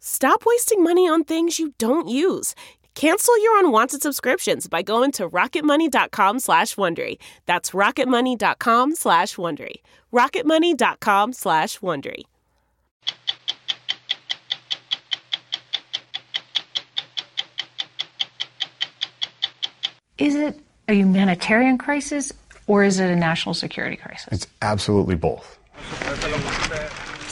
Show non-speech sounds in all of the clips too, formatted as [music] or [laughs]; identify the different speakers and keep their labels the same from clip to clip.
Speaker 1: Stop wasting money on things you don't use. Cancel your unwanted subscriptions by going to rocketmoney.com slash Wondery. That's rocketmoney.com slash Wondery. rocketmoney.com slash Wondery.
Speaker 2: Is it a humanitarian crisis or is it a national security crisis?
Speaker 3: It's absolutely both.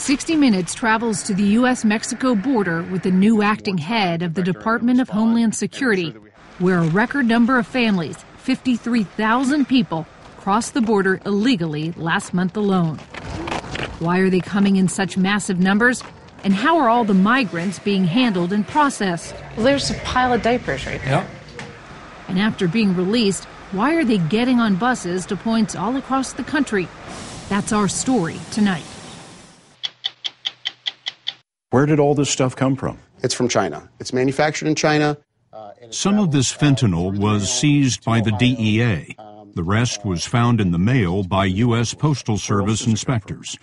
Speaker 4: 60 Minutes travels to the U.S. Mexico border with the new acting head of the Department of Homeland Security, where a record number of families, 53,000 people, crossed the border illegally last month alone. Why are they coming in such massive numbers? And how are all the migrants being handled and processed?
Speaker 2: Well, there's a pile of diapers right there.
Speaker 4: And after being released, why are they getting on buses to points all across the country? That's our story tonight.
Speaker 3: Where did all this stuff come from?
Speaker 5: It's from China. It's manufactured in China.
Speaker 6: Some of this fentanyl was seized by the DEA. The rest was found in the mail by U.S. Postal Service inspectors.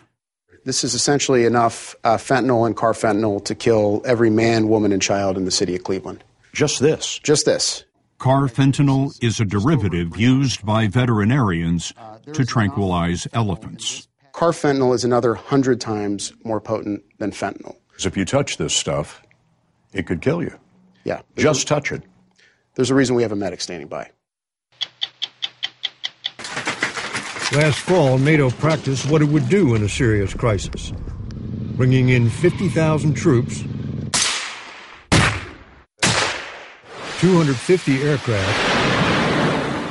Speaker 5: This is essentially enough uh, fentanyl and carfentanil to kill every man, woman, and child in the city of Cleveland.
Speaker 3: Just this?
Speaker 5: Just this.
Speaker 6: Carfentanil is a derivative used by veterinarians to tranquilize elephants.
Speaker 5: Carfentanil is another hundred times more potent than fentanyl.
Speaker 3: Because if you touch this stuff, it could kill you.
Speaker 5: Yeah.
Speaker 3: Just touch it.
Speaker 5: There's a reason we have a medic standing by.
Speaker 7: Last fall, NATO practiced what it would do in a serious crisis, bringing in 50,000 troops, 250 aircraft,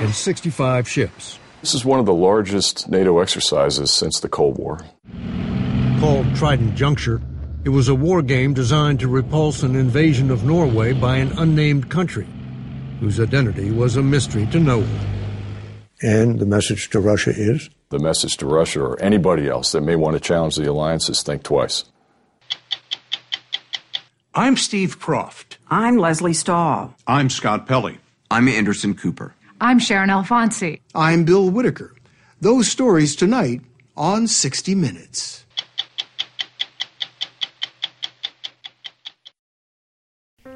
Speaker 7: and 65 ships.
Speaker 8: This is one of the largest NATO exercises since the Cold War.
Speaker 7: Called Trident Juncture, it was a war game designed to repulse an invasion of Norway by an unnamed country, whose identity was a mystery to no one.
Speaker 9: And the message to Russia is?
Speaker 8: The message to Russia or anybody else that may want to challenge the alliance is think twice.
Speaker 10: I'm Steve Kroft.
Speaker 11: I'm Lesley Stahl.
Speaker 6: I'm Scott Pelley.
Speaker 10: I'm Anderson Cooper.
Speaker 4: I'm Sharyn Alfonsi.
Speaker 7: I'm Bill Whitaker. Those stories tonight on 60 Minutes.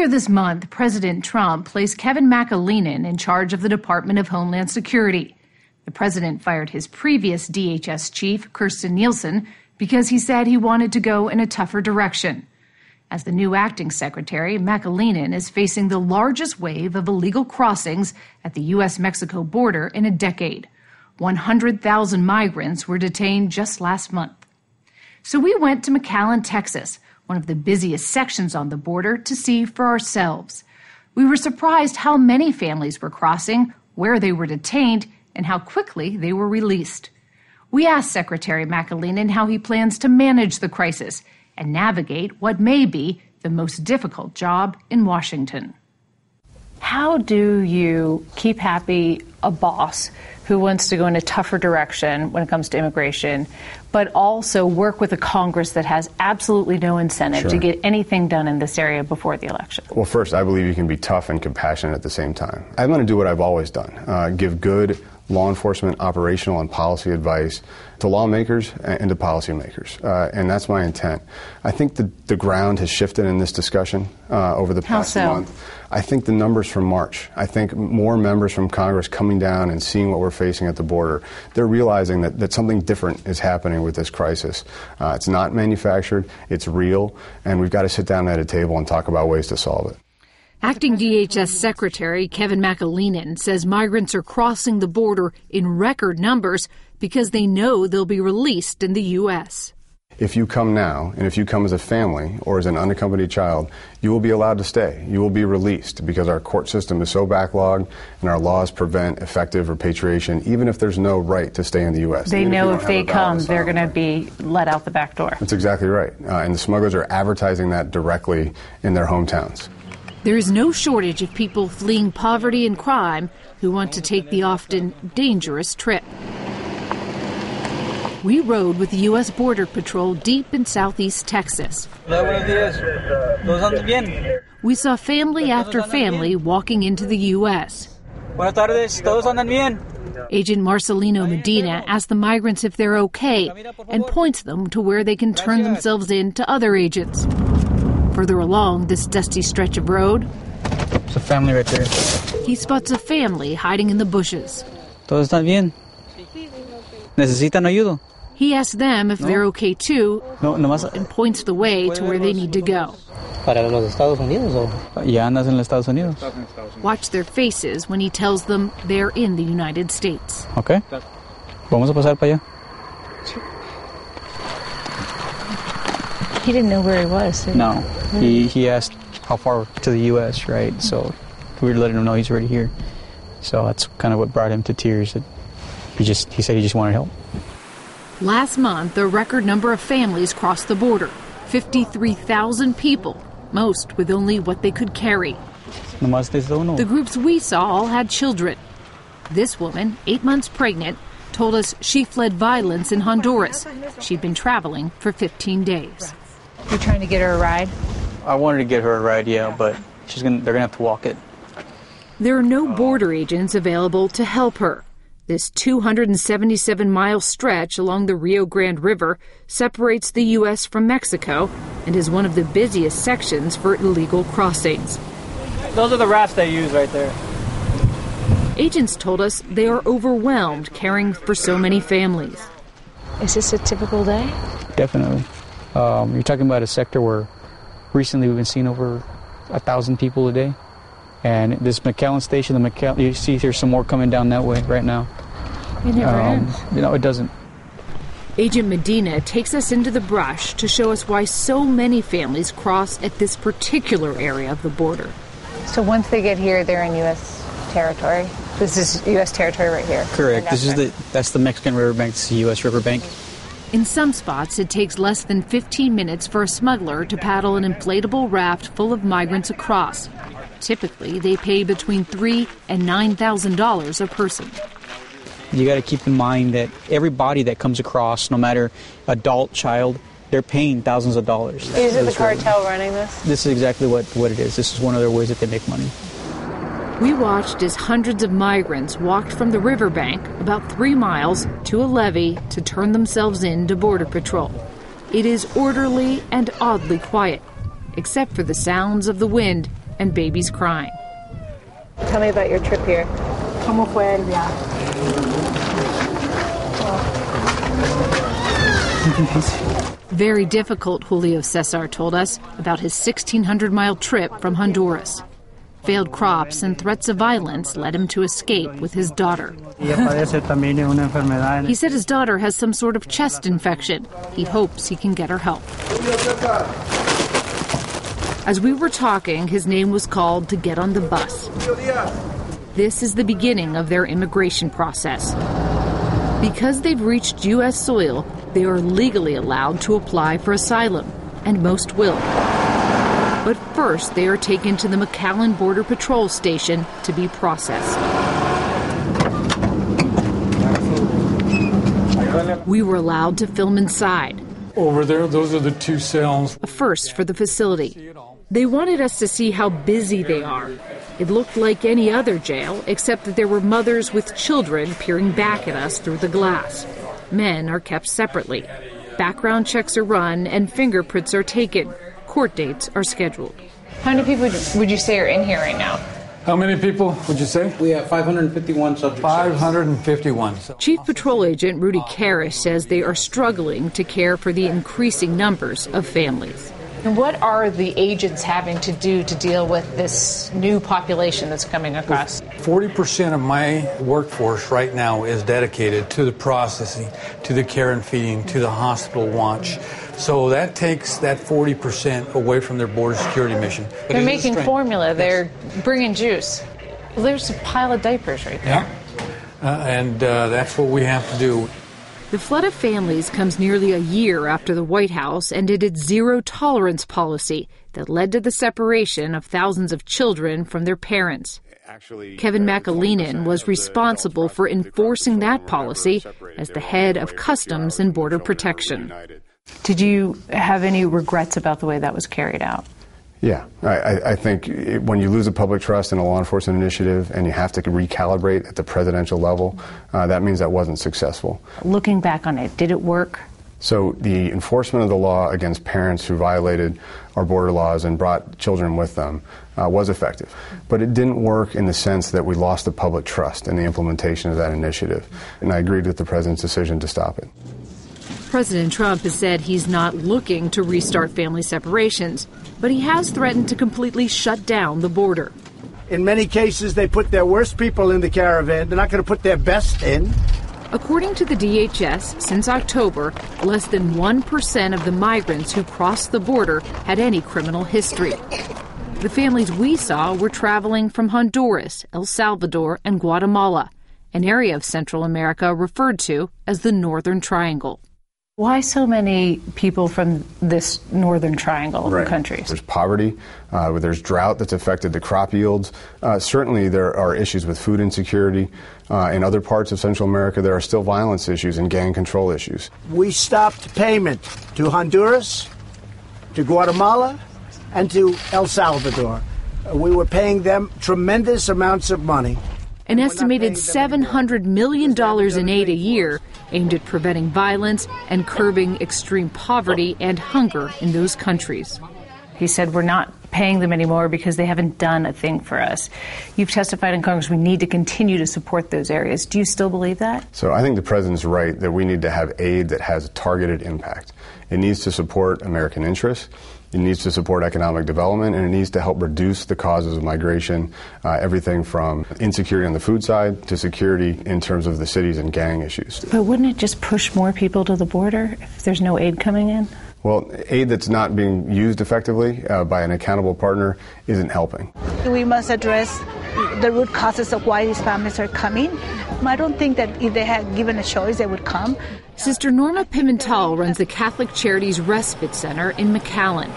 Speaker 2: Earlier this month, President Trump placed Kevin McAleenan in charge of the Department of Homeland Security. The president fired his previous DHS chief, Kirstjen Nielsen, because he said he wanted to go in a tougher direction. As the new acting secretary, McAleenan is facing the largest wave of illegal crossings at the U.S. Mexico border in a decade. 100,000 migrants were detained just last month. So we went to McAllen, Texas, one of the busiest sections on the border, to see for ourselves. We were surprised how many families were crossing, where they were detained, and how quickly they were released. We asked Secretary McAleenan how he plans to manage the crisis and navigate what may be the most difficult job in Washington. How do you keep happy a boss who wants to go in a tougher direction when it comes to immigration, but also work with a Congress that has absolutely no incentive
Speaker 11: Sure.
Speaker 2: to get anything done in this area before the election?
Speaker 11: Well, first, I believe you can be tough and compassionate at the same time. I'm going to do what I've always done uh, give good law enforcement, operational, and policy advice to lawmakers and to policymakers. Uh, and that's my intent. I think the, the ground has shifted in this discussion uh, over the
Speaker 2: How
Speaker 11: past
Speaker 2: so?
Speaker 11: month. I think the numbers from March, I think more members from Congress coming down and seeing what we're facing at the border, they're realizing that, that something different is happening with this crisis. Uh, it's not manufactured, it's real, and we've got to sit down at a table and talk about ways to solve it.
Speaker 4: Acting DHS Secretary Kevin McAleenan says migrants are crossing the border in record numbers because they know they'll be released in the U.S.
Speaker 11: If you come now, and if you come as a family or as an unaccompanied child, you will be allowed to stay. You will be released because our court system is so backlogged and our laws prevent effective repatriation, even if there's no right to stay in the U.S.
Speaker 2: They
Speaker 11: Even
Speaker 2: know
Speaker 11: you
Speaker 2: if they
Speaker 11: have a valid
Speaker 2: come, they're going to be let out the back door.
Speaker 11: That's exactly right. Uh, and the smugglers are advertising that directly in their hometowns.
Speaker 4: There is no shortage of people fleeing poverty and crime who want to take the often dangerous trip. We rode with the U.S. Border Patrol deep in southeast Texas. We saw family after family walking into the U.S. Agent Marcelino Medina asks the migrants if they're okay and points them to where they can turn themselves in to other agents. Further along this dusty stretch of road,
Speaker 12: It's a family right there.
Speaker 4: he spots a family hiding in the bushes.
Speaker 12: ¿Todo está bien? ¿Necesitan ayuda?
Speaker 4: He asks them if they're okay too
Speaker 12: No, nomás.
Speaker 4: and points the way to where they need to go.
Speaker 12: ¿Para los Estados Unidos o? ¿Ya andas en los Estados Unidos?
Speaker 4: Watch their faces when he tells them they're in the United States.
Speaker 12: Ok. Vamos a pasar para allá.
Speaker 2: He didn't know where he was. did?
Speaker 12: No. He, he asked how far to the U.S., right? So we were letting him know he's already here. So that's kind of what brought him to tears. That he just he said he just wanted help.
Speaker 4: Last month, a record number of families crossed the border 53,000 people, most with only what they could carry.
Speaker 12: Nomás desde.
Speaker 4: The groups we saw all had children. This woman, eight months pregnant, told us she fled violence in Honduras. She'd been traveling for 15 days.
Speaker 2: You're trying to get her a ride?
Speaker 12: I wanted to get her a ride, yeah, but she's gonna they're gonna have to walk it.
Speaker 4: There are no border agents available to help her. This 277 mile stretch along the Rio Grande River separates the U.S. from Mexico and is one of the busiest sections for illegal crossings.
Speaker 12: Those are the rafts they use right there.
Speaker 4: Agents told us they are overwhelmed caring for so many families.
Speaker 2: Is this a typical day?
Speaker 12: Definitely. Um, you're talking about a sector where recently we've been seeing over a thousand people a day. And this McAllen station, the McAllen, you see there's some more coming down that way right now.
Speaker 2: It never
Speaker 12: Um,
Speaker 2: ends.
Speaker 12: You know, it doesn't.
Speaker 4: Agent Medina takes us into the brush to show us why so many families cross at this particular area of the border.
Speaker 2: So once they get here, they're in U.S. territory. This is U.S. territory right here.
Speaker 12: Correct. This is
Speaker 2: that's
Speaker 12: the that's the Mexican riverbank. This is the U.S. riverbank.
Speaker 4: In some spots, it takes less than 15 minutes for a smuggler to paddle an inflatable raft full of migrants across. Typically, they pay between three and nine thousand dollars a person.
Speaker 12: You got to keep in mind that everybody that comes across, no matter adult, child, they're paying thousands of dollars.
Speaker 2: Is it the cartel running this?
Speaker 12: This is exactly what, what it is. This is one of their ways that they make money.
Speaker 4: We watched as hundreds of migrants walked from the riverbank about three miles to a levee to turn themselves in to Border Patrol. It is orderly and oddly quiet, except for the sounds of the wind and babies crying.
Speaker 13: Tell me about your trip here. ¿Cómo fue el viaje?
Speaker 4: Very difficult, Julio Cesar told us about his 1,600 mile trip from Honduras. Failed crops and threats of violence led him to escape with his daughter. he said his daughter has some sort of chest infection. He hopes he can get her help. As we were talking, his name was called to get on the bus. This is the beginning of their immigration process. Because they've reached U.S. soil, they are legally allowed to apply for asylum, and most will. But first, they are taken to the McAllen Border Patrol Station to be processed. We were allowed to film inside.
Speaker 14: Over there, those are the two cells.
Speaker 4: A first for the facility. They wanted us to see how busy they are. It looked like any other jail, except that there were mothers with children peering back at us through the glass. Men are kept separately. Background checks are run and fingerprints are taken. Court dates are scheduled.
Speaker 13: How many people would you say are in here right now?
Speaker 14: How many people would you say?
Speaker 15: We have 551 subjects.
Speaker 14: 551.
Speaker 4: Chief Patrol Agent Rudy Karisch says they are struggling to care for the increasing numbers of families.
Speaker 13: And what are the agents having to do to deal with this new population that's coming across?
Speaker 14: 40% of my workforce right now is dedicated to the processing, to the care and feeding, to the hospital watch. So that takes that 40% away from their border security mission.
Speaker 13: But They're making formula, they're bringing juice. Well, there's a pile of diapers right there.
Speaker 14: Yeah. Uh, and uh, that's what we have to do.
Speaker 4: The flood of families comes nearly a year after the White House ended its zero tolerance policy that led to the separation of thousands of children from their parents. Kevin McAleenan was responsible for enforcing that policy as the head of Customs and Border Protection.
Speaker 13: Did you have any regrets about the way that was carried out?
Speaker 11: Yeah, I, I, think when you lose a public trust in a law enforcement initiative and you have to recalibrate at the presidential level, uh, that means that wasn't successful.
Speaker 13: Looking back on it, did it work?
Speaker 11: So the enforcement of the law against parents who violated our border laws and brought children with them uh, was effective. But it didn't work in the sense that we lost the public trust in the implementation of that initiative. And I agreed with the president's decision to stop it.
Speaker 4: President Trump has said he's not looking to restart family separations, but he has threatened to completely shut down the border.
Speaker 16: In many cases, they put their worst people in the caravan. They're not going to put their best in.
Speaker 4: According to the DHS, since October, less than 1% of the migrants who crossed the border had any criminal history. The families we saw were traveling from Honduras, El Salvador, and Guatemala, an area of Central America referred to as the Northern Triangle.
Speaker 13: Why so many people from this northern triangle
Speaker 11: right.
Speaker 13: of countries?
Speaker 11: There's poverty, uh, there's drought that's affected the crop yields. Uh, certainly, there are issues with food insecurity. Uh, in other parts of Central America, there are still violence issues and gang control issues.
Speaker 16: We stopped payment to Honduras, to Guatemala, and to El Salvador. we were paying them tremendous amounts of money.
Speaker 4: An estimated $700 million in aid a year aimed at preventing violence and curbing extreme poverty and hunger in those countries.
Speaker 13: He said, We're not paying them anymore because they haven't done a thing for us. You've testified in Congress we need to continue to support those areas. Do you still believe that?
Speaker 11: So I think the president's right that we need to have aid that has a targeted impact. It needs to support American interests. It needs to support economic development and it needs to help reduce the causes of migration, uh, everything from insecurity on the food side to security in terms of the cities and gang issues.
Speaker 13: But wouldn't it just push more people to the border if there's no aid coming in?
Speaker 11: Well, aid that's not being used effectively uh, by an accountable partner isn't helping.
Speaker 17: We must address the root causes of why these families are coming. I don't think that if they had given a choice, they would come.
Speaker 4: Sister Norma Pimentel runs the Catholic Charities Respite Center in McAllen.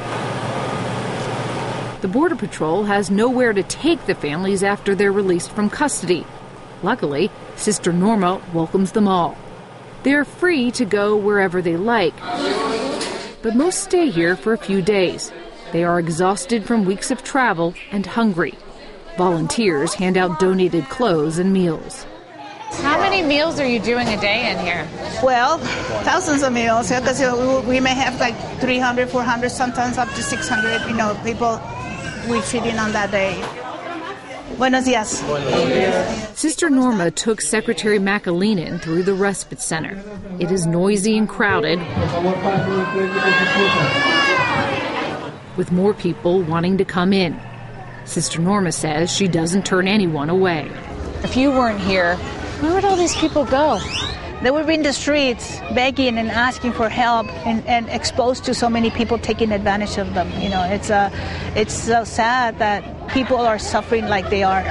Speaker 4: The Border Patrol has nowhere to take the families after they're released from custody. Luckily, Sister Norma welcomes them all. They're free to go wherever they like, but most stay here for a few days. They are exhausted from weeks of travel and hungry. Volunteers hand out donated clothes and meals.
Speaker 13: How many meals are you doing a day in here?
Speaker 17: Well, thousands of meals. Because we may have like 300, 400, sometimes up to 600, you know, people we feed in on that day. Buenos dias.
Speaker 4: Sister Norma took Secretary McAleenan through the respite center. It is noisy and crowded, with more people wanting to come in. Sister Norma says she doesn't turn anyone away.
Speaker 13: If you weren't here, where would all these people go?
Speaker 17: They would be in the streets begging and asking for help and, and exposed to so many people taking advantage of them. You know, it's, uh, it's so sad that people are suffering like they are.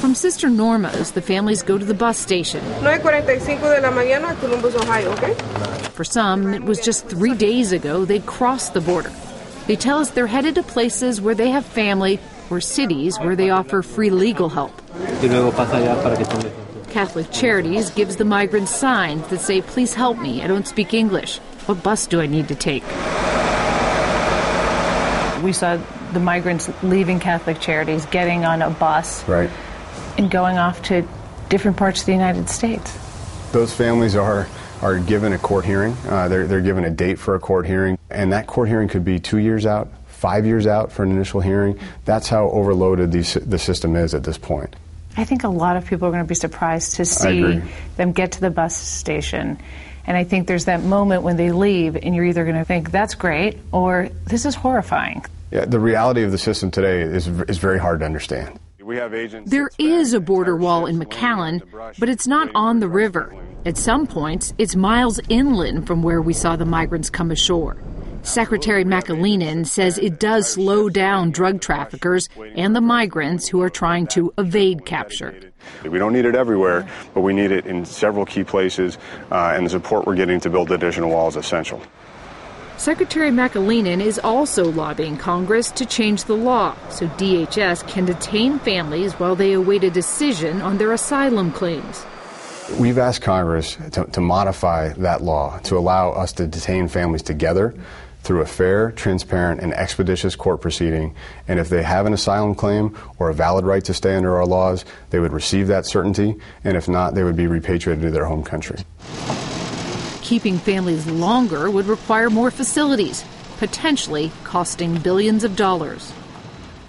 Speaker 4: From Sister Norma's, the families go to the bus station.
Speaker 18: 9.45 de la mañana, Columbus, Ohio, okay?
Speaker 4: For some, it was just three days ago they crossed the border. They tell us they're headed to places where they have family or cities where they offer free legal help. Catholic Charities gives the migrants signs that say, Please help me, I don't speak English. What bus do I need to take?
Speaker 13: We saw the migrants leaving Catholic Charities, getting on a bus,
Speaker 11: right.
Speaker 13: and going off to different parts of the United States.
Speaker 11: Those families are are given a court hearing. Uh, they're, they're given a date for a court hearing, and that court hearing could be two years out, five years out for an initial hearing. That's how overloaded the, the system is at this point.
Speaker 13: I think a lot of people are going to be surprised to see them get to the bus station. And I think there's that moment when they leave, and you're either going to think, that's great, or this is horrifying.
Speaker 11: Yeah, the reality of the system today is, is very hard to understand.
Speaker 4: We have agents There is a border wall in McAllen, but it's not on the river. At some points, it's miles inland from where we saw the migrants come ashore. Secretary McAleenan says it does slow down drug traffickers and the migrants who are trying to evade capture.
Speaker 11: We don't need it everywhere, but we need it in several key places, uh, and the support we're getting to build additional walls is essential.
Speaker 4: Secretary McAleenan is also lobbying Congress to change the law so DHS can detain families while they await a decision on their asylum claims.
Speaker 11: We've asked Congress to, to modify that law to allow us to detain families together through a fair, transparent, and expeditious court proceeding. And if they have an asylum claim or a valid right to stay under our laws, they would receive that certainty. And if not, they would be repatriated to their home country.
Speaker 4: Keeping families longer would require more facilities, potentially costing billions of dollars.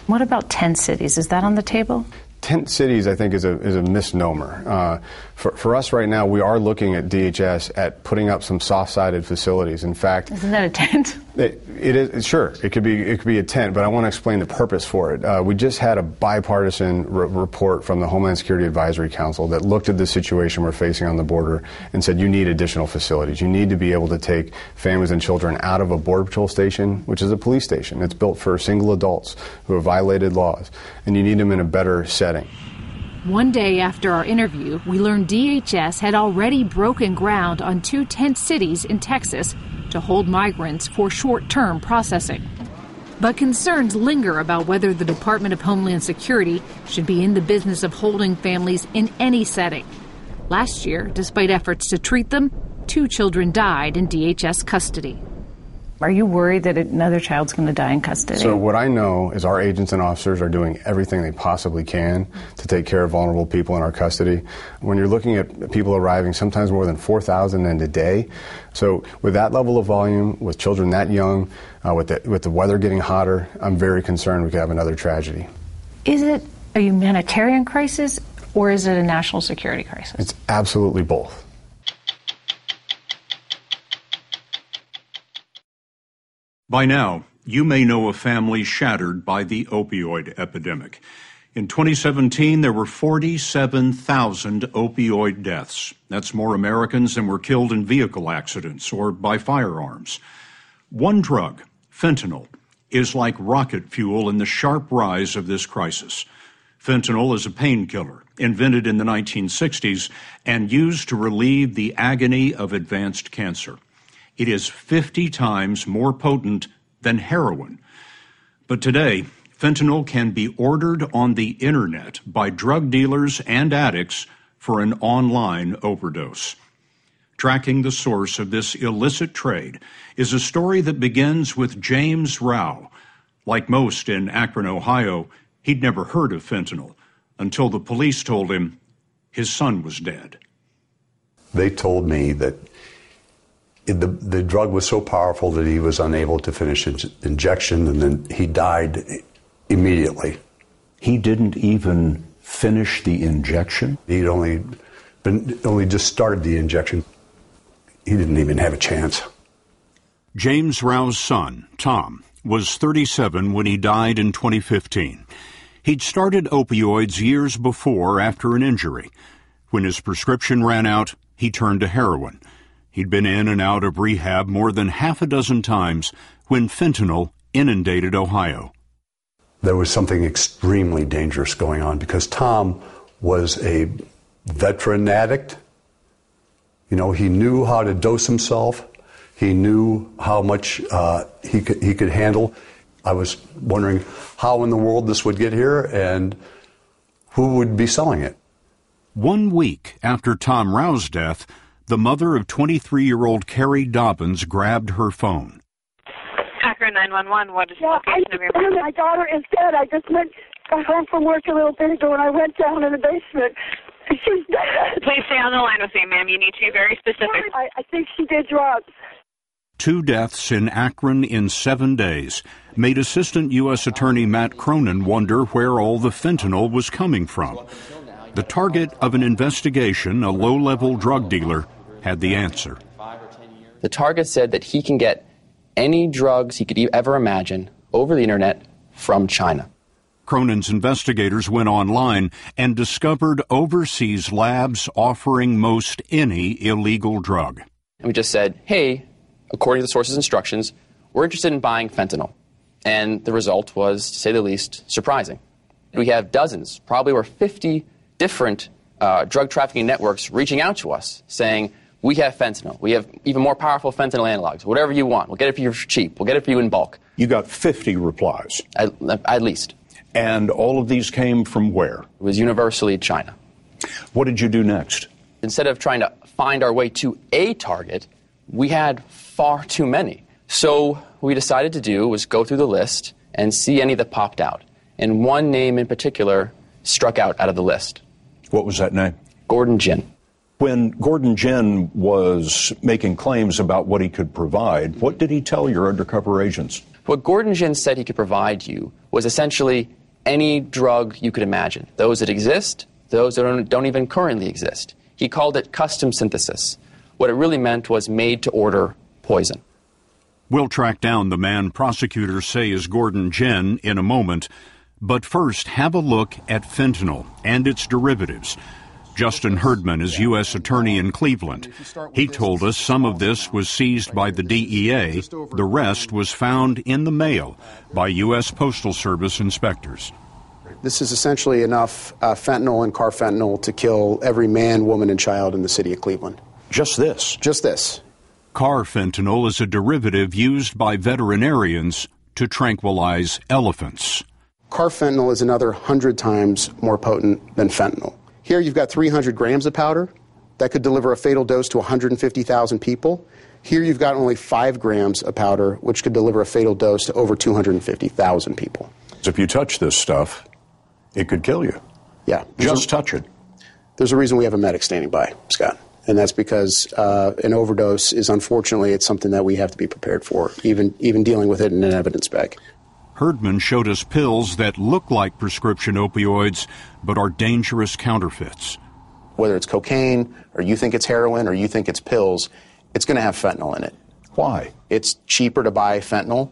Speaker 13: What about 10 cities? Is that on the table?
Speaker 11: tent cities, I think, is a, is a misnomer. Uh, for, for us right now, we are looking at DHS at putting up some soft-sided facilities. In fact,
Speaker 13: isn't that a tent?
Speaker 11: It, it is sure. It could be it could be a tent, but I want to explain the purpose for it. Uh, we just had a bipartisan re- report from the Homeland Security Advisory Council that looked at the situation we're facing on the border and said you need additional facilities. You need to be able to take families and children out of a border patrol station, which is a police station. It's built for single adults who have violated laws, and you need them in a better setting.
Speaker 4: One day after our interview, we learned DHS had already broken ground on two tent cities in Texas to hold migrants for short term processing. But concerns linger about whether the Department of Homeland Security should be in the business of holding families in any setting. Last year, despite efforts to treat them, two children died in DHS custody.
Speaker 13: Are you worried that another child's going to die in custody?
Speaker 11: So, what I know is our agents and officers are doing everything they possibly can to take care of vulnerable people in our custody. When you're looking at people arriving, sometimes more than 4,000 in a day. So, with that level of volume, with children that young, uh, with, the, with the weather getting hotter, I'm very concerned we could have another tragedy.
Speaker 13: Is it a humanitarian crisis or is it a national security crisis?
Speaker 11: It's absolutely both.
Speaker 6: By now, you may know a family shattered by the opioid epidemic. In 2017, there were 47,000 opioid deaths. That's more Americans than were killed in vehicle accidents or by firearms. One drug, fentanyl, is like rocket fuel in the sharp rise of this crisis. Fentanyl is a painkiller invented in the 1960s and used to relieve the agony of advanced cancer. It is 50 times more potent than heroin. But today, fentanyl can be ordered on the internet by drug dealers and addicts for an online overdose. Tracking the source of this illicit trade is a story that begins with James Rao. Like most in Akron, Ohio, he'd never heard of fentanyl. until the police told him his son was dead.
Speaker 3: They told me that the, the drug was so powerful that he was unable to finish his injection and then he died immediately.
Speaker 19: He didn't even finish the injection?
Speaker 3: He'd only been, only just started the injection. He didn't even have a chance.
Speaker 6: James Rao's son, Tom, was 37 when he died in 2015. He'd started opioids years before after an injury. When his prescription ran out, he turned to heroin. He'd been in and out of rehab more than half a dozen times when fentanyl inundated Ohio.
Speaker 3: There was something extremely dangerous going on because Tom was a veteran addict. You know, he knew how to dose himself. He knew how much uh, he could he could handle. I was wondering how in the world this would get here and who would be selling it.
Speaker 6: One week after Tom Rao's death, the mother of 23-year-old Carrie Dobbins grabbed her phone.
Speaker 20: Akron 911, what is the
Speaker 21: Yeah,
Speaker 20: location
Speaker 21: I
Speaker 20: of your
Speaker 21: just, my daughter is dead. I just went got home from work a little bit ago, and I went down in the basement. [laughs] She's dead.
Speaker 20: Please stay on the line with me, ma'am. You need to be very specific.
Speaker 21: I, I think she did drugs.
Speaker 6: Two deaths in Akron in seven days made Assistant U.S. Attorney Matt Cronin wonder where all the fentanyl was coming from. The target of an investigation, a low level drug dealer, had the answer.
Speaker 22: The target said that he can get any drugs he could ever imagine over the internet from China.
Speaker 6: Cronin's investigators went online and discovered overseas labs offering most any illegal drug.
Speaker 22: And we just said, hey, according to the source's instructions, we're interested in buying fentanyl. And the result was, to say the least, surprising. We have dozens, probably over 50 different uh, drug trafficking networks reaching out to us saying, we have fentanyl. We have even more powerful fentanyl analogs. Whatever you want. We'll get it for you for cheap. We'll get it for you in bulk.
Speaker 19: You got 50 replies.
Speaker 22: At, at least.
Speaker 19: And all of these came from where?
Speaker 22: It was universally China.
Speaker 19: What did you do next?
Speaker 22: Instead of trying to find our way to a target, we had far too many. So we decided to do was go through the list and see any that popped out. And one name in particular struck out out of the list.
Speaker 19: What was that name?
Speaker 22: Gordon Ginn.
Speaker 19: When Gordon Ginn was making claims about what he could provide, what did he tell your undercover agents?
Speaker 22: What Gordon Ginn said he could provide you was essentially any drug you could imagine. Those that exist, those that don't, don't even currently exist. He called it custom synthesis. What it really meant was made to order poison.
Speaker 6: We'll track down the man prosecutors say is Gordon Ginn in a moment. But first, have a look at fentanyl and its derivatives. Justin Herdman is U.S. Attorney in Cleveland. He told us some of this was seized by the DEA, the rest was found in the mail by U.S. Postal Service inspectors.
Speaker 5: This is essentially enough uh, fentanyl and carfentanil to kill every man, woman, and child in the city of Cleveland.
Speaker 19: Just this?
Speaker 5: Just this.
Speaker 6: Carfentanil is a derivative used by veterinarians to tranquilize elephants.
Speaker 5: Carfentanil is another 100 times more potent than fentanyl. Here you've got 300 grams of powder that could deliver a fatal dose to 150,000 people. Here you've got only 5 grams of powder, which could deliver a fatal dose to over 250,000 people.
Speaker 3: So if you touch this stuff, it could kill you.
Speaker 5: Yeah.
Speaker 3: Just touch it.
Speaker 5: There's a reason we have a medic standing by, Scott. And that's because uh, an overdose is unfortunately it's something that we have to be prepared for, even even dealing with it in an evidence bag.
Speaker 6: Herdman showed us pills that look like prescription opioids but are dangerous counterfeits.
Speaker 5: Whether it's cocaine or you think it's heroin or you think it's pills, it's going to have fentanyl in it.
Speaker 3: Why?
Speaker 5: It's cheaper to buy fentanyl,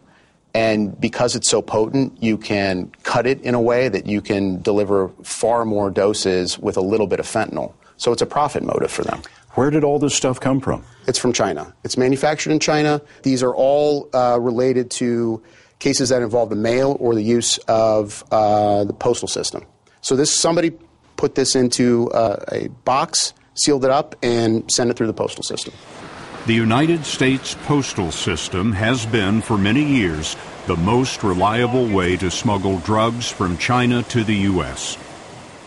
Speaker 5: and because it's so potent, you can cut it in a way that you can deliver far more doses with a little bit of fentanyl. So it's a profit motive for them.
Speaker 3: Where did all this stuff come from?
Speaker 5: It's from China. It's manufactured in China. These are all uh, related to cases that involve the mail or the use of uh, the postal system. So this somebody put this into uh, a box, sealed it up, and sent it through the postal system.
Speaker 6: The United States postal system has been for many years the most reliable way to smuggle drugs from China to the U.S.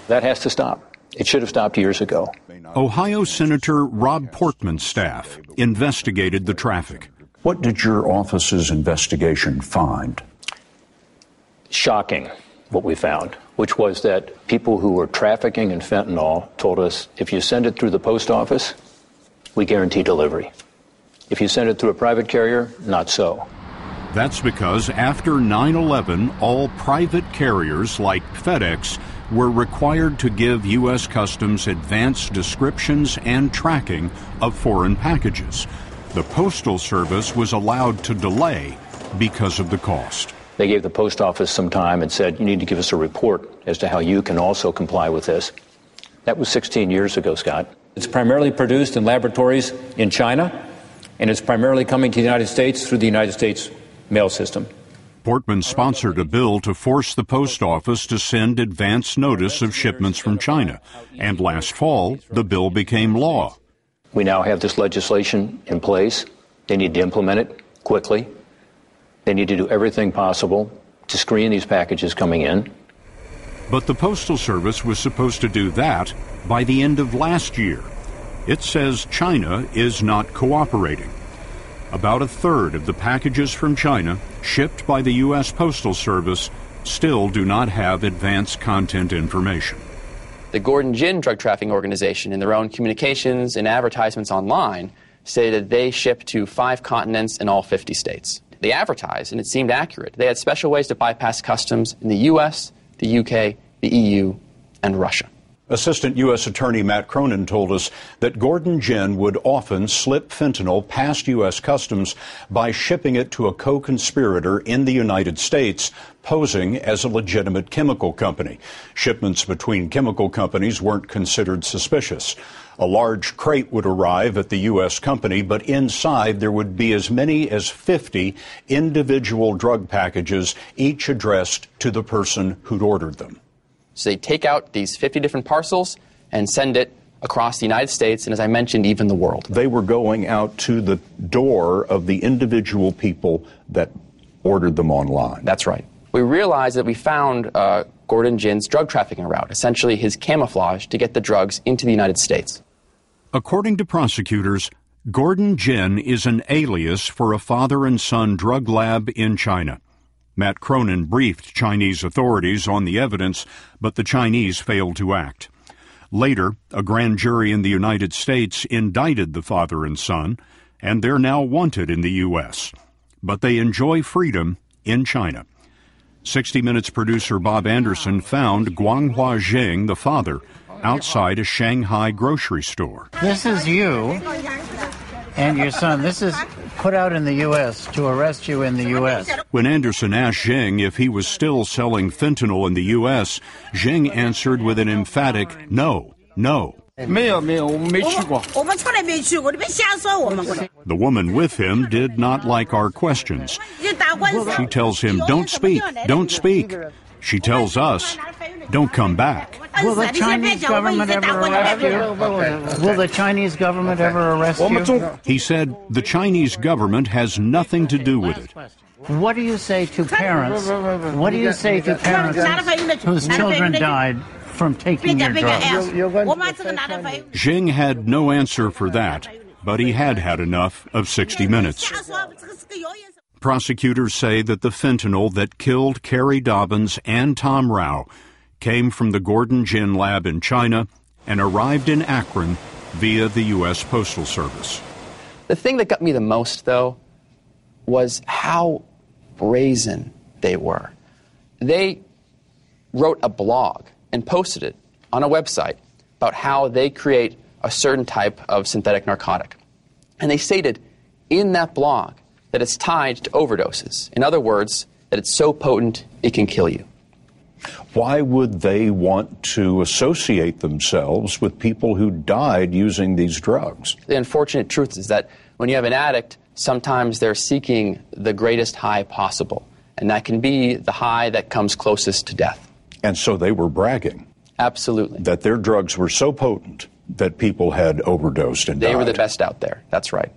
Speaker 19: That has to stop. It should have stopped years ago.
Speaker 6: Ohio Senator Rob Portman's staff investigated the traffic.
Speaker 19: What did your office's investigation find?
Speaker 23: Shocking.
Speaker 24: what we found, which was that people who were trafficking in fentanyl told us if you send it through the post office, we guarantee delivery. If you send it through a private carrier, not so.
Speaker 6: That's because after 9 11, all private carriers like FedEx were required to give U.S. Customs advanced descriptions and tracking of foreign packages. The Postal Service was allowed to delay because of the cost.
Speaker 24: They gave the post office some time and said, you need to give us a report as to how you can also comply with this. That was 16 years ago, Scott.
Speaker 25: It's primarily produced in laboratories in China, and it's primarily coming to the United States through the United States mail system.
Speaker 6: Portman sponsored a bill to force the post office to send advance notice of shipments from China, and last fall, the bill became law.
Speaker 24: We now have this legislation in place. They need to implement it quickly. They need to do everything possible to screen these packages coming in.
Speaker 6: But the Postal Service was supposed to do that by the end of last year. It says China is not cooperating. About a third of the packages from China shipped by the U.S. Postal Service still do not have advanced content information.
Speaker 22: The Gordon Gin Drug Trafficking Organization, in their own communications and advertisements online, stated they ship to five continents in all 50 states. They advertised, and it seemed accurate. They had special ways to bypass customs in the U.S., the UK, the EU, and Russia.
Speaker 19: Assistant U.S. Attorney Matt Cronin told us that Gordon Gin would often slip fentanyl past U.S. Customs by shipping it to a co conspirator in the United States, posing as a legitimate chemical company. Shipments between chemical companies weren't considered suspicious. A large crate would arrive at the U.S. company, but inside there would be as many as 50 individual drug packages, each addressed to the person who'd ordered them.
Speaker 22: So they take out these 50 different parcels and send it across the United States and, as I mentioned, even the world.
Speaker 19: They were going out to the door of the individual people that ordered them online.
Speaker 22: That's right. We realized that we found uh, Gordon Jin's drug trafficking route, essentially his camouflage to get the drugs into the United States.
Speaker 6: According to prosecutors, Gordon Jin is an alias for a father and son drug lab in China. Matt Cronin briefed Chinese authorities on the evidence, but the Chinese failed to act. Later, a grand jury in the United States indicted the father and son, and they're now wanted in the U.S. But they enjoy freedom in China. 60 Minutes producer Bob Anderson found Guanghua Zheng, the father, outside a Shanghai grocery store.
Speaker 26: This is you and your son. This is put out in the U.S. to arrest you in the U.S.
Speaker 6: When Anderson asked Zheng if he was still selling fentanyl in the U.S., Zheng answered with an emphatic no, no. The woman with him did not like our questions. She tells him, Don't speak, don't speak. She tells us, Don't come back.
Speaker 26: Will the Chinese government ever arrest you? Will the Chinese government ever arrest you?
Speaker 6: He said, The Chinese government has nothing to do with it.
Speaker 26: What do you say to parents? What do you say to parents whose children died from taking your drugs?
Speaker 6: Zheng had no answer for that, but he had had enough of 60 Minutes. Prosecutors say that the fentanyl that killed Carrie Dobbins and Tom Rao came from the Gordon Gin lab in China and arrived in Akron via the U.S. Postal Service.
Speaker 22: The thing that got me the most, though, was how brazen they were. They wrote a blog and posted it on a website about how they create a certain type of synthetic narcotic. And they stated in that blog that it's tied to overdoses. In other words, that it's so potent it can kill you.
Speaker 19: Why would they want to associate themselves with people who died using these drugs?
Speaker 22: The unfortunate truth is that when you have an addict, sometimes they're seeking the greatest high possible, and that can be the high that comes closest to death.
Speaker 19: And so they were bragging.
Speaker 22: Absolutely.
Speaker 19: That their drugs were so potent that people had overdosed and died.
Speaker 22: they
Speaker 19: died.
Speaker 22: were the best out there. That's right.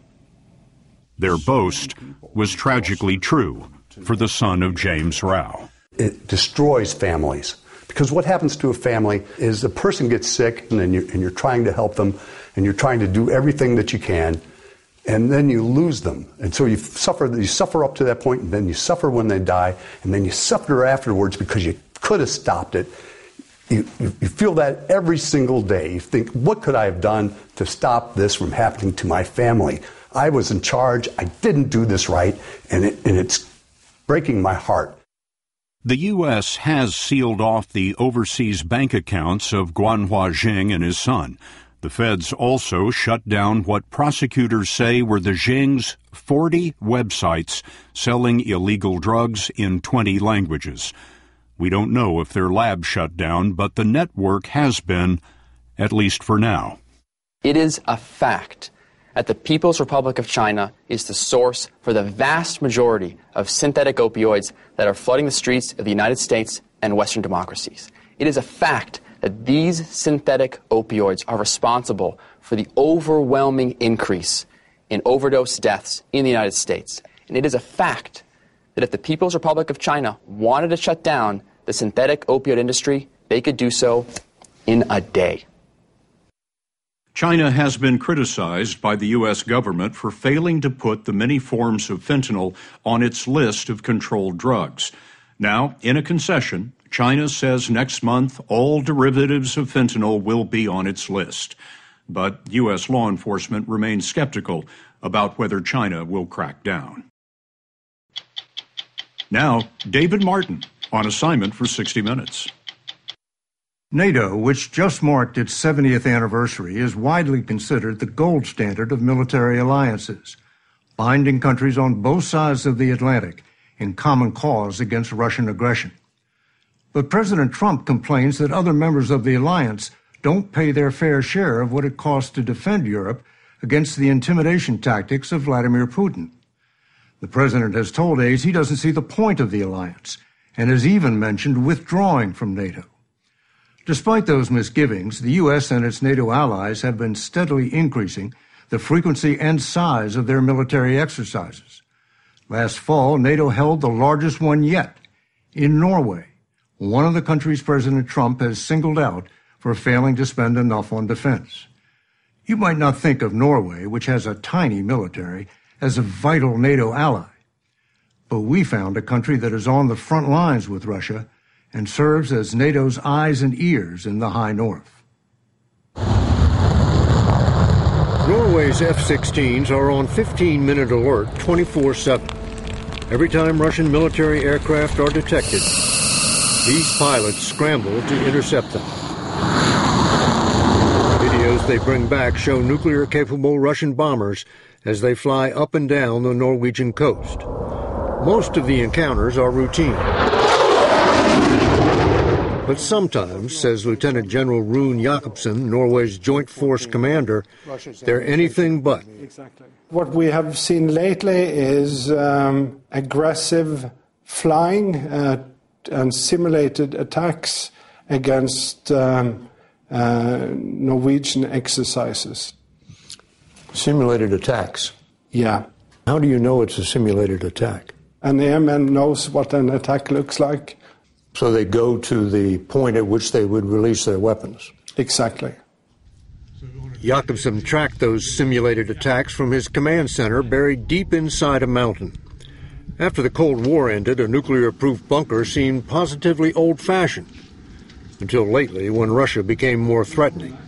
Speaker 6: Their boast was tragically true for the son of James Rao.
Speaker 3: It destroys families. Because what happens to a family is a person gets sick and you, and you're trying to help them and you're trying to do everything that you can and then you lose them. And so you suffer you suffer up to that point and then you suffer when they die and then you suffer afterwards because you could have stopped it. You, you, you, feel that every single day. You think, what could I have done to stop this from happening to my family? I was in charge. I didn't do this right, and, it, and it's breaking my heart.
Speaker 6: The U.S. has sealed off the overseas bank accounts of Guanghua Zheng and his son. The feds also shut down what prosecutors say were the Zheng's 40 websites selling illegal drugs in 20 languages. We don't know if their lab shut down, but the network has been, at least for now.
Speaker 22: It is a fact that the People's Republic of China is the source for the vast majority of synthetic opioids that are flooding the streets of the United States and Western democracies. It is a fact that these synthetic opioids are responsible for the overwhelming increase in overdose deaths in the United States. And it is a fact that if the People's Republic of China wanted to shut down the synthetic opioid industry, they could do so in a day.
Speaker 6: China has been criticized by the U.S. government for failing to put the many forms of fentanyl on its list of controlled drugs. Now, in a concession, China says next month all derivatives of fentanyl will be on its list. But U.S. law enforcement remains skeptical about whether China will crack down. Now, David Martin on assignment for 60 Minutes.
Speaker 27: NATO, which just marked its 70th anniversary, is widely considered the gold standard of military alliances, binding countries on both sides of the Atlantic in common cause against Russian aggression. But President Trump complains that other members of the alliance don't pay their fair share of what it costs to defend Europe against the intimidation tactics of Vladimir Putin. The president has told aides he doesn't see the point of the alliance and has even mentioned withdrawing from NATO. Despite those misgivings, the U.S. and its NATO allies have been steadily increasing the frequency and size of their military exercises. Last fall, NATO held the largest one yet in Norway one of the countries President Trump has singled out for failing to spend enough on defense. You might not think of Norway, which has a tiny military, as a vital NATO ally. But we found a country that is on the front lines with Russia and serves as NATO's eyes and ears in the high north.
Speaker 28: Norway's F 16s are on 15 minute alert 24 7. Every time Russian military aircraft are detected, these pilots scramble to intercept them. Videos they bring back show nuclear-capable Russian bombers as they fly up and down the Norwegian coast. Most of the encounters are routine. But sometimes, says Lieutenant General Rune Jakobsen, Norway's Joint Force commander, they're anything but.
Speaker 29: What we have seen lately is um, aggressive flying, uh, and simulated attacks against um, uh, Norwegian exercises.
Speaker 28: Simulated attacks?
Speaker 29: Yeah.
Speaker 28: How do you know it's a simulated attack?
Speaker 29: An airman knows what an attack looks like.
Speaker 28: So they go to the point at which they would release their weapons?
Speaker 29: Exactly.
Speaker 28: Jakobsen tracked those simulated attacks from his command center buried deep inside a mountain. After the Cold War ended, a nuclear proof bunker seemed positively old fashioned, until lately when Russia became more threatening.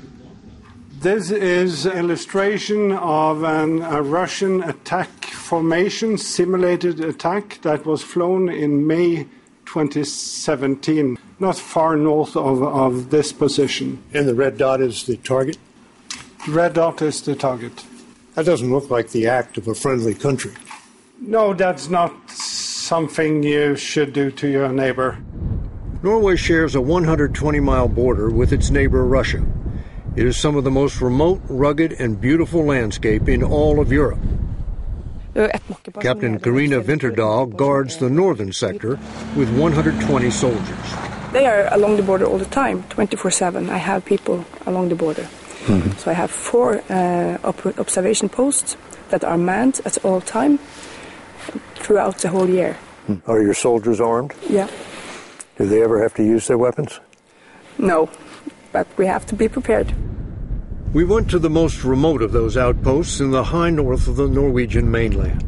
Speaker 29: This is an illustration of an, a Russian attack formation, simulated attack, that was flown in May 2017, not far north of, of this position.
Speaker 28: And the red dot is the target?
Speaker 29: Red dot is the target.
Speaker 28: That doesn't look like the act of a friendly country.
Speaker 29: No, that's not something you should do to your neighbor.
Speaker 28: Norway shares a 120 mile border with its neighbor Russia. It is some of the most remote, rugged, and beautiful landscape in all of Europe. Captain Karina Vinterdahl guards the northern sector with 120 soldiers.
Speaker 30: They are along the border all the time, 24 7. I have people along the border. Mm-hmm. So I have four uh, op- observation posts that are manned at all time throughout the whole year.
Speaker 28: Hmm. Are your soldiers armed?
Speaker 30: Yeah.
Speaker 28: Do they ever have to use their weapons?
Speaker 30: No, but we have to be prepared.
Speaker 28: We went to the most remote of those outposts in the high north of the Norwegian mainland.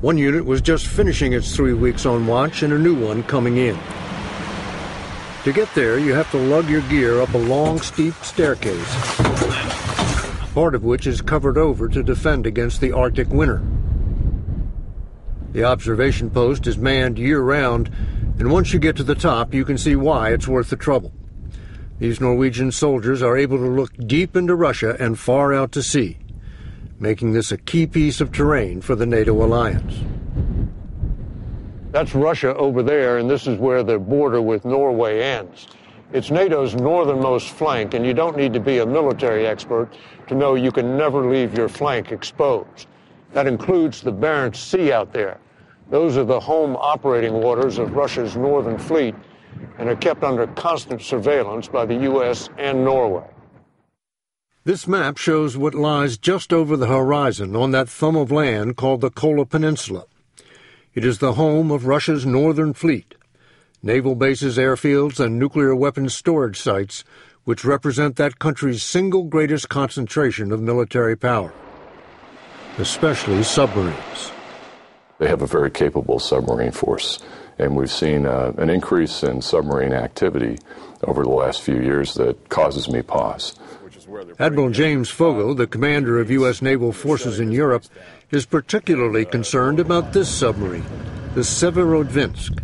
Speaker 28: One unit was just finishing its three weeks on watch and a new one coming in. To get there, you have to lug your gear up a long, steep staircase, part of which is covered over to defend against the Arctic winter. The observation post is manned year round, and once you get to the top, you can see why it's worth the trouble. These Norwegian soldiers are able to look deep into Russia and far out to sea, making this a key piece of terrain for the NATO alliance. That's Russia over there, and this is where the border with Norway ends. It's NATO's northernmost flank, and you don't need to be a military expert to know you can never leave your flank exposed. That includes the Barents Sea out there. Those are the home operating waters of Russia's northern fleet and are kept under constant surveillance by the U.S. and Norway. This map shows what lies just over the horizon on that thumb of land called the Kola Peninsula. It is the home of Russia's northern fleet, naval bases, airfields, and nuclear weapons storage sites, which represent that country's single greatest concentration of military power especially submarines.
Speaker 31: They have a very capable submarine force, and we've seen uh, an increase in submarine activity over the last few years that causes me pause.
Speaker 28: Admiral James Foggo, the commander of U.S. naval forces in Europe, is particularly concerned about this submarine, the Severodvinsk,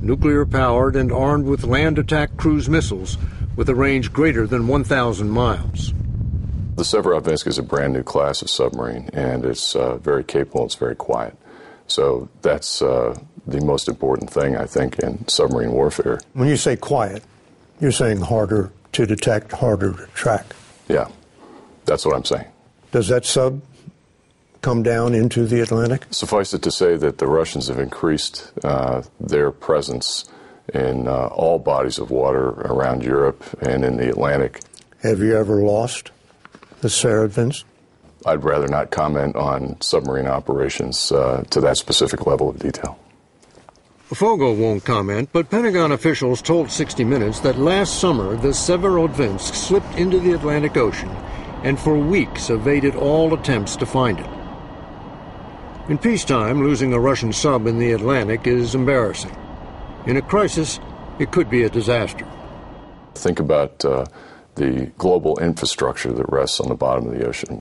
Speaker 28: nuclear powered and armed with land attack cruise missiles with a range greater than 1,000 miles.
Speaker 31: The Severodvinsk is a brand new class of submarine, and it's uh, very capable. It's very quiet. So that's uh, the most important thing, I think, in submarine warfare.
Speaker 28: When you say quiet, you're saying harder to detect, harder to track.
Speaker 31: Yeah, that's what I'm saying.
Speaker 28: Does that sub come down into the Atlantic?
Speaker 31: Suffice it to say that the Russians have increased uh, their presence in uh, all bodies of water around Europe and in the Atlantic.
Speaker 28: Have you ever lost the Severodvinsk?
Speaker 31: I'd rather not comment on submarine operations uh, to that specific level of detail.
Speaker 28: Foggo won't comment, but Pentagon officials told 60 Minutes that last summer the Severodvinsk slipped into the Atlantic Ocean and for weeks evaded all attempts to find it. In peacetime, losing a Russian sub in the Atlantic is embarrassing. In a crisis, it could be a disaster.
Speaker 31: Think about uh, the global infrastructure that rests on the bottom of the ocean.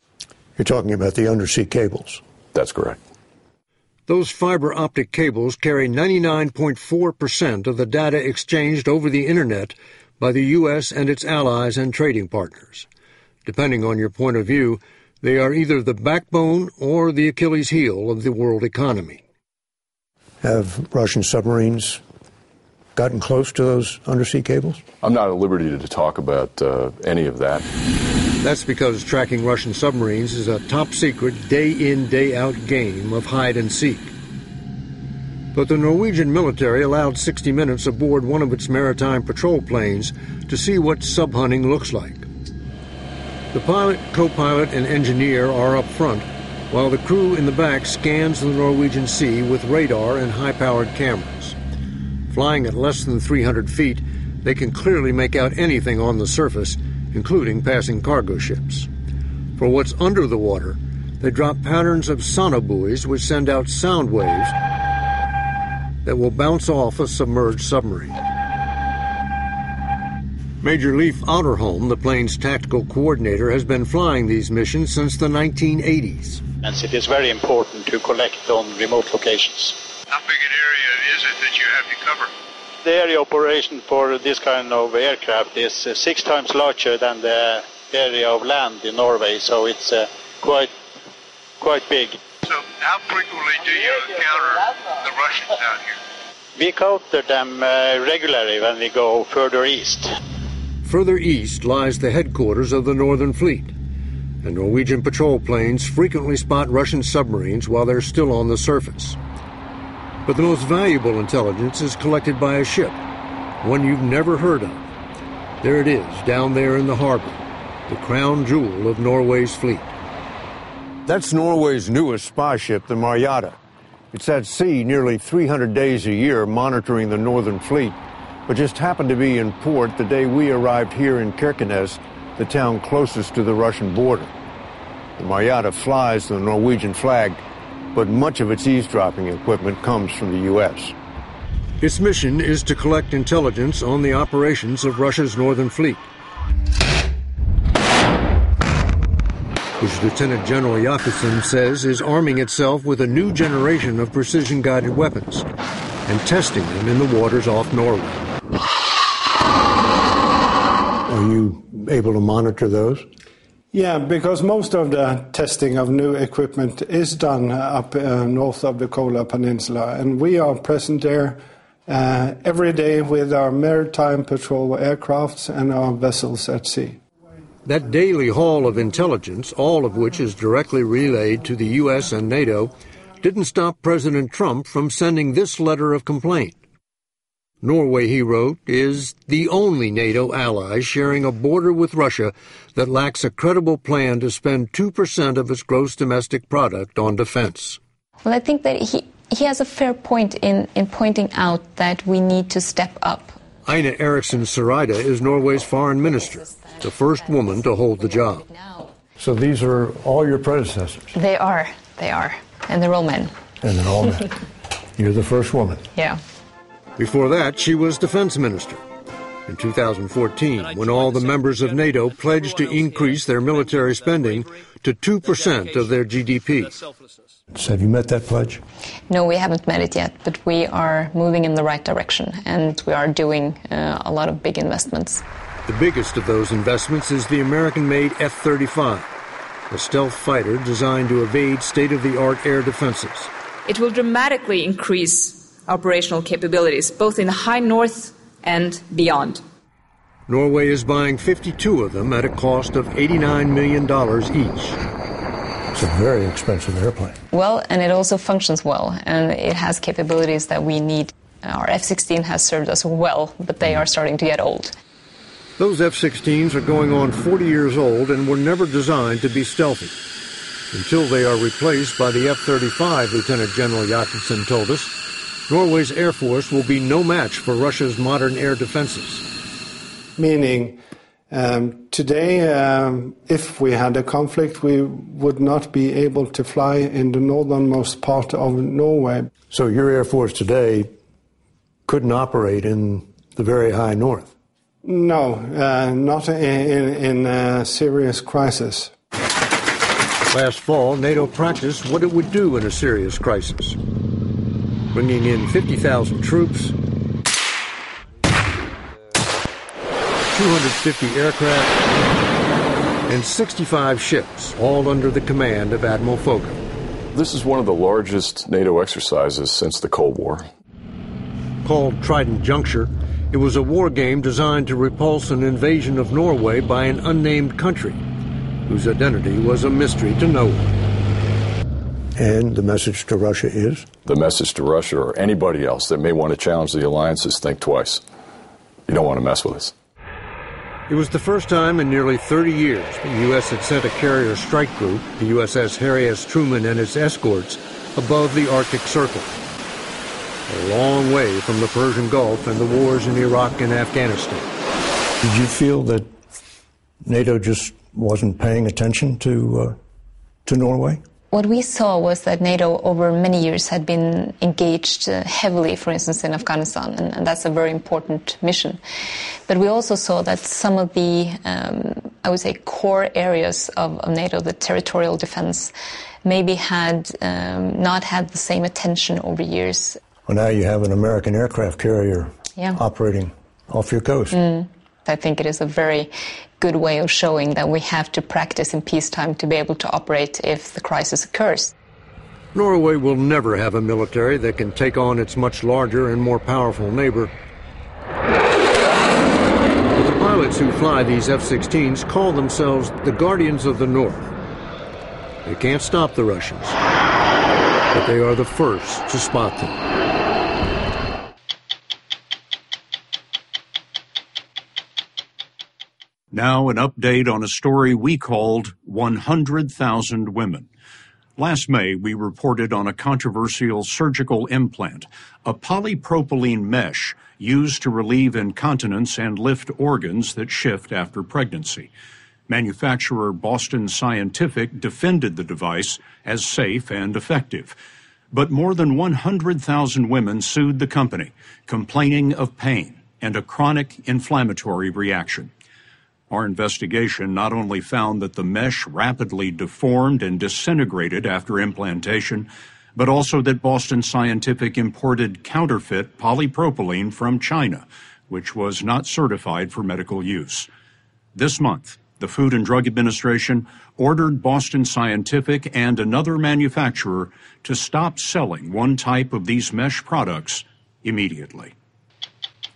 Speaker 28: You're talking about the undersea cables.
Speaker 31: That's correct.
Speaker 28: Those fiber optic cables carry 99.4% of the data exchanged over the Internet by the U.S. and its allies and trading partners. Depending on your point of view, they are either the backbone or the Achilles heel of the world economy. Have Russian submarines gotten close to those undersea cables?
Speaker 31: I'm not at liberty to talk about uh, any of that.
Speaker 28: That's because tracking Russian submarines is a top secret, day in, day out game of hide and seek. But the Norwegian military allowed 60 Minutes aboard one of its maritime patrol planes to see what sub hunting looks like. The pilot, co pilot, and engineer are up front, while the crew in the back scans the Norwegian sea with radar and high powered cameras. Flying at less than 300 feet, they can clearly make out anything on the surface, including passing cargo ships. For what's under the water, they drop patterns of sonobuoys which send out sound waves that will bounce off a submerged submarine. Major Leif Otterholm, the plane's tactical coordinator, has been flying these missions since the 1980s.
Speaker 32: And It is very important to collect on remote locations.
Speaker 33: How big an area is it that you have to cover?
Speaker 32: The area operation for this kind of aircraft is uh, six times larger than the area of land in Norway, so it's uh, quite quite big.
Speaker 33: So how frequently do you encounter the Russians out here?
Speaker 32: We counter them uh, regularly when we go further east.
Speaker 28: Further east lies the headquarters of the Northern Fleet, and Norwegian patrol planes frequently spot Russian submarines while they're still on the surface. But the most valuable intelligence is collected by a ship, one you've never heard of. There it is, down there in the harbor, the crown jewel of Norway's fleet. That's Norway's newest spy ship, the Marjata. It's at sea nearly 300 days a year monitoring the Northern Fleet, but just happened to be in port the day we arrived here in Kirkenes, the town closest to the Russian border. The Marjata flies the Norwegian flag but much of its eavesdropping equipment comes from the U.S. Its mission is to collect intelligence on the operations of Russia's Northern Fleet. Which Lieutenant General Jakobsen says is arming itself with a new generation of precision guided weapons and testing them in the waters off Norway.
Speaker 34: Are you able to monitor those?
Speaker 29: Yeah, because most of the testing of new equipment is done up uh, north of the Kola Peninsula, and we are present there uh, every day with our maritime patrol aircrafts and our vessels at sea.
Speaker 28: That daily haul of intelligence, all of which is directly relayed to the U.S. and NATO, didn't stop President Trump from sending this letter of complaint. Norway, he wrote, is the only NATO ally sharing a border with Russia that lacks a credible plan to spend 2% of its gross domestic product on defense.
Speaker 35: Well, I think that he, he has a fair point in, in pointing out that we need to step up.
Speaker 28: Ina Eriksen Søreide is Norway's foreign minister, the first woman to hold the job.
Speaker 34: So these are all your predecessors?
Speaker 35: They are. They are. And they're all men.
Speaker 34: And they're all men. [laughs] You're the first woman.
Speaker 35: Yeah.
Speaker 28: Before that, she was defense minister. In 2014, when all the members of NATO pledged to increase their military spending to 2% of their GDP.
Speaker 34: So have you met that pledge?
Speaker 35: No, we haven't met it yet, but we are moving in the right direction and we are doing uh, a lot of big investments.
Speaker 28: The biggest of those investments is the American made F 35, a stealth fighter designed to evade state of the art air defenses.
Speaker 36: It will dramatically increase operational capabilities, both in the high north and beyond.
Speaker 28: Norway is buying 52 of them at a cost of $89 million each.
Speaker 34: It's a very expensive airplane.
Speaker 35: Well, and it also functions well, and it has capabilities that we need. Our F 16 has served us well, but they are starting to get old.
Speaker 28: Those F 16s are going on 40 years old and were never designed to be stealthy. Until they are replaced by the F 35, Lieutenant General Jakobsen told us, Norway's Air Force will be no match for Russia's modern air defenses.
Speaker 29: Meaning, um, today, um, if we had a conflict, we would not be able to fly in the northernmost part of Norway.
Speaker 34: So your Air Force today couldn't operate in the very high north?
Speaker 29: No, uh, not in, in, in a serious crisis.
Speaker 28: Last fall, NATO practiced what it would do in a serious crisis bringing in 50,000 troops, 250 aircraft, and 65 ships, all under the command of Admiral Foggo.
Speaker 31: This is one of the largest NATO exercises since the Cold War.
Speaker 28: Called Trident Juncture, it was a war game designed to repulse an invasion of Norway by an unnamed country, whose identity was a mystery to no one.
Speaker 34: And the message to Russia is?
Speaker 31: The message to Russia or anybody else that may want to challenge the alliance is think twice. You don't want to mess with us.
Speaker 28: It was the first time in nearly 30 years the U.S. had sent a carrier strike group, the USS Harry S. Truman and its escorts, above the Arctic Circle. A long way from the Persian Gulf and the wars in Iraq and Afghanistan.
Speaker 34: Did you feel that NATO just wasn't paying attention to, uh, to Norway?
Speaker 35: What we saw was that NATO, over many years, had been engaged uh, heavily, for instance, in Afghanistan, and, and, that's a very important mission. But we also saw that some of the, um, I would say, core areas of, of, NATO, the territorial defense, maybe had um, not had the same attention over years.
Speaker 34: Well, now you have an American aircraft carrier
Speaker 35: yeah.
Speaker 34: operating off your coast.
Speaker 35: Mm. I think it is a very good way of showing that we have to practice in peacetime to be able to operate if the crisis occurs.
Speaker 28: Norway will never have a military that can take on its much larger and more powerful neighbor. But the pilots who fly these F 16s call themselves the Guardians of the North. They can't stop the Russians, but they are the first to spot them.
Speaker 6: Now, an update on a story we called 100,000 Women. Last May, we reported on a controversial surgical implant, a polypropylene mesh used to relieve incontinence and lift organs that shift after pregnancy. Manufacturer Boston Scientific defended the device as safe and effective. But more than 100,000 women sued the company, complaining of pain and a chronic inflammatory reaction. Our investigation not only found that the mesh rapidly deformed and disintegrated after implantation, but also that Boston Scientific imported counterfeit polypropylene from China, which was not certified for medical use. This month, the Food and Drug Administration ordered Boston Scientific and another manufacturer to stop selling one type of these mesh products immediately.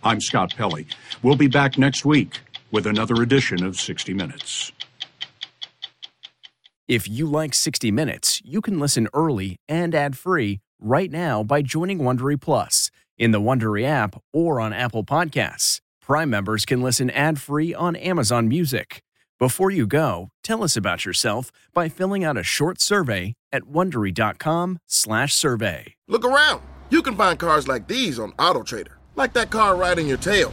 Speaker 6: I'm Scott Pelley. We'll be back next week with another edition of 60 Minutes.
Speaker 37: If you like 60 Minutes, you can listen early and ad-free right now by joining Wondery Plus in the Wondery app or on Apple Podcasts. Prime members can listen ad-free on Amazon Music. Before you go, tell us about yourself by filling out a short survey at wondery.com/survey.
Speaker 38: Look around. You can find cars like these on AutoTrader, like that car riding your tail.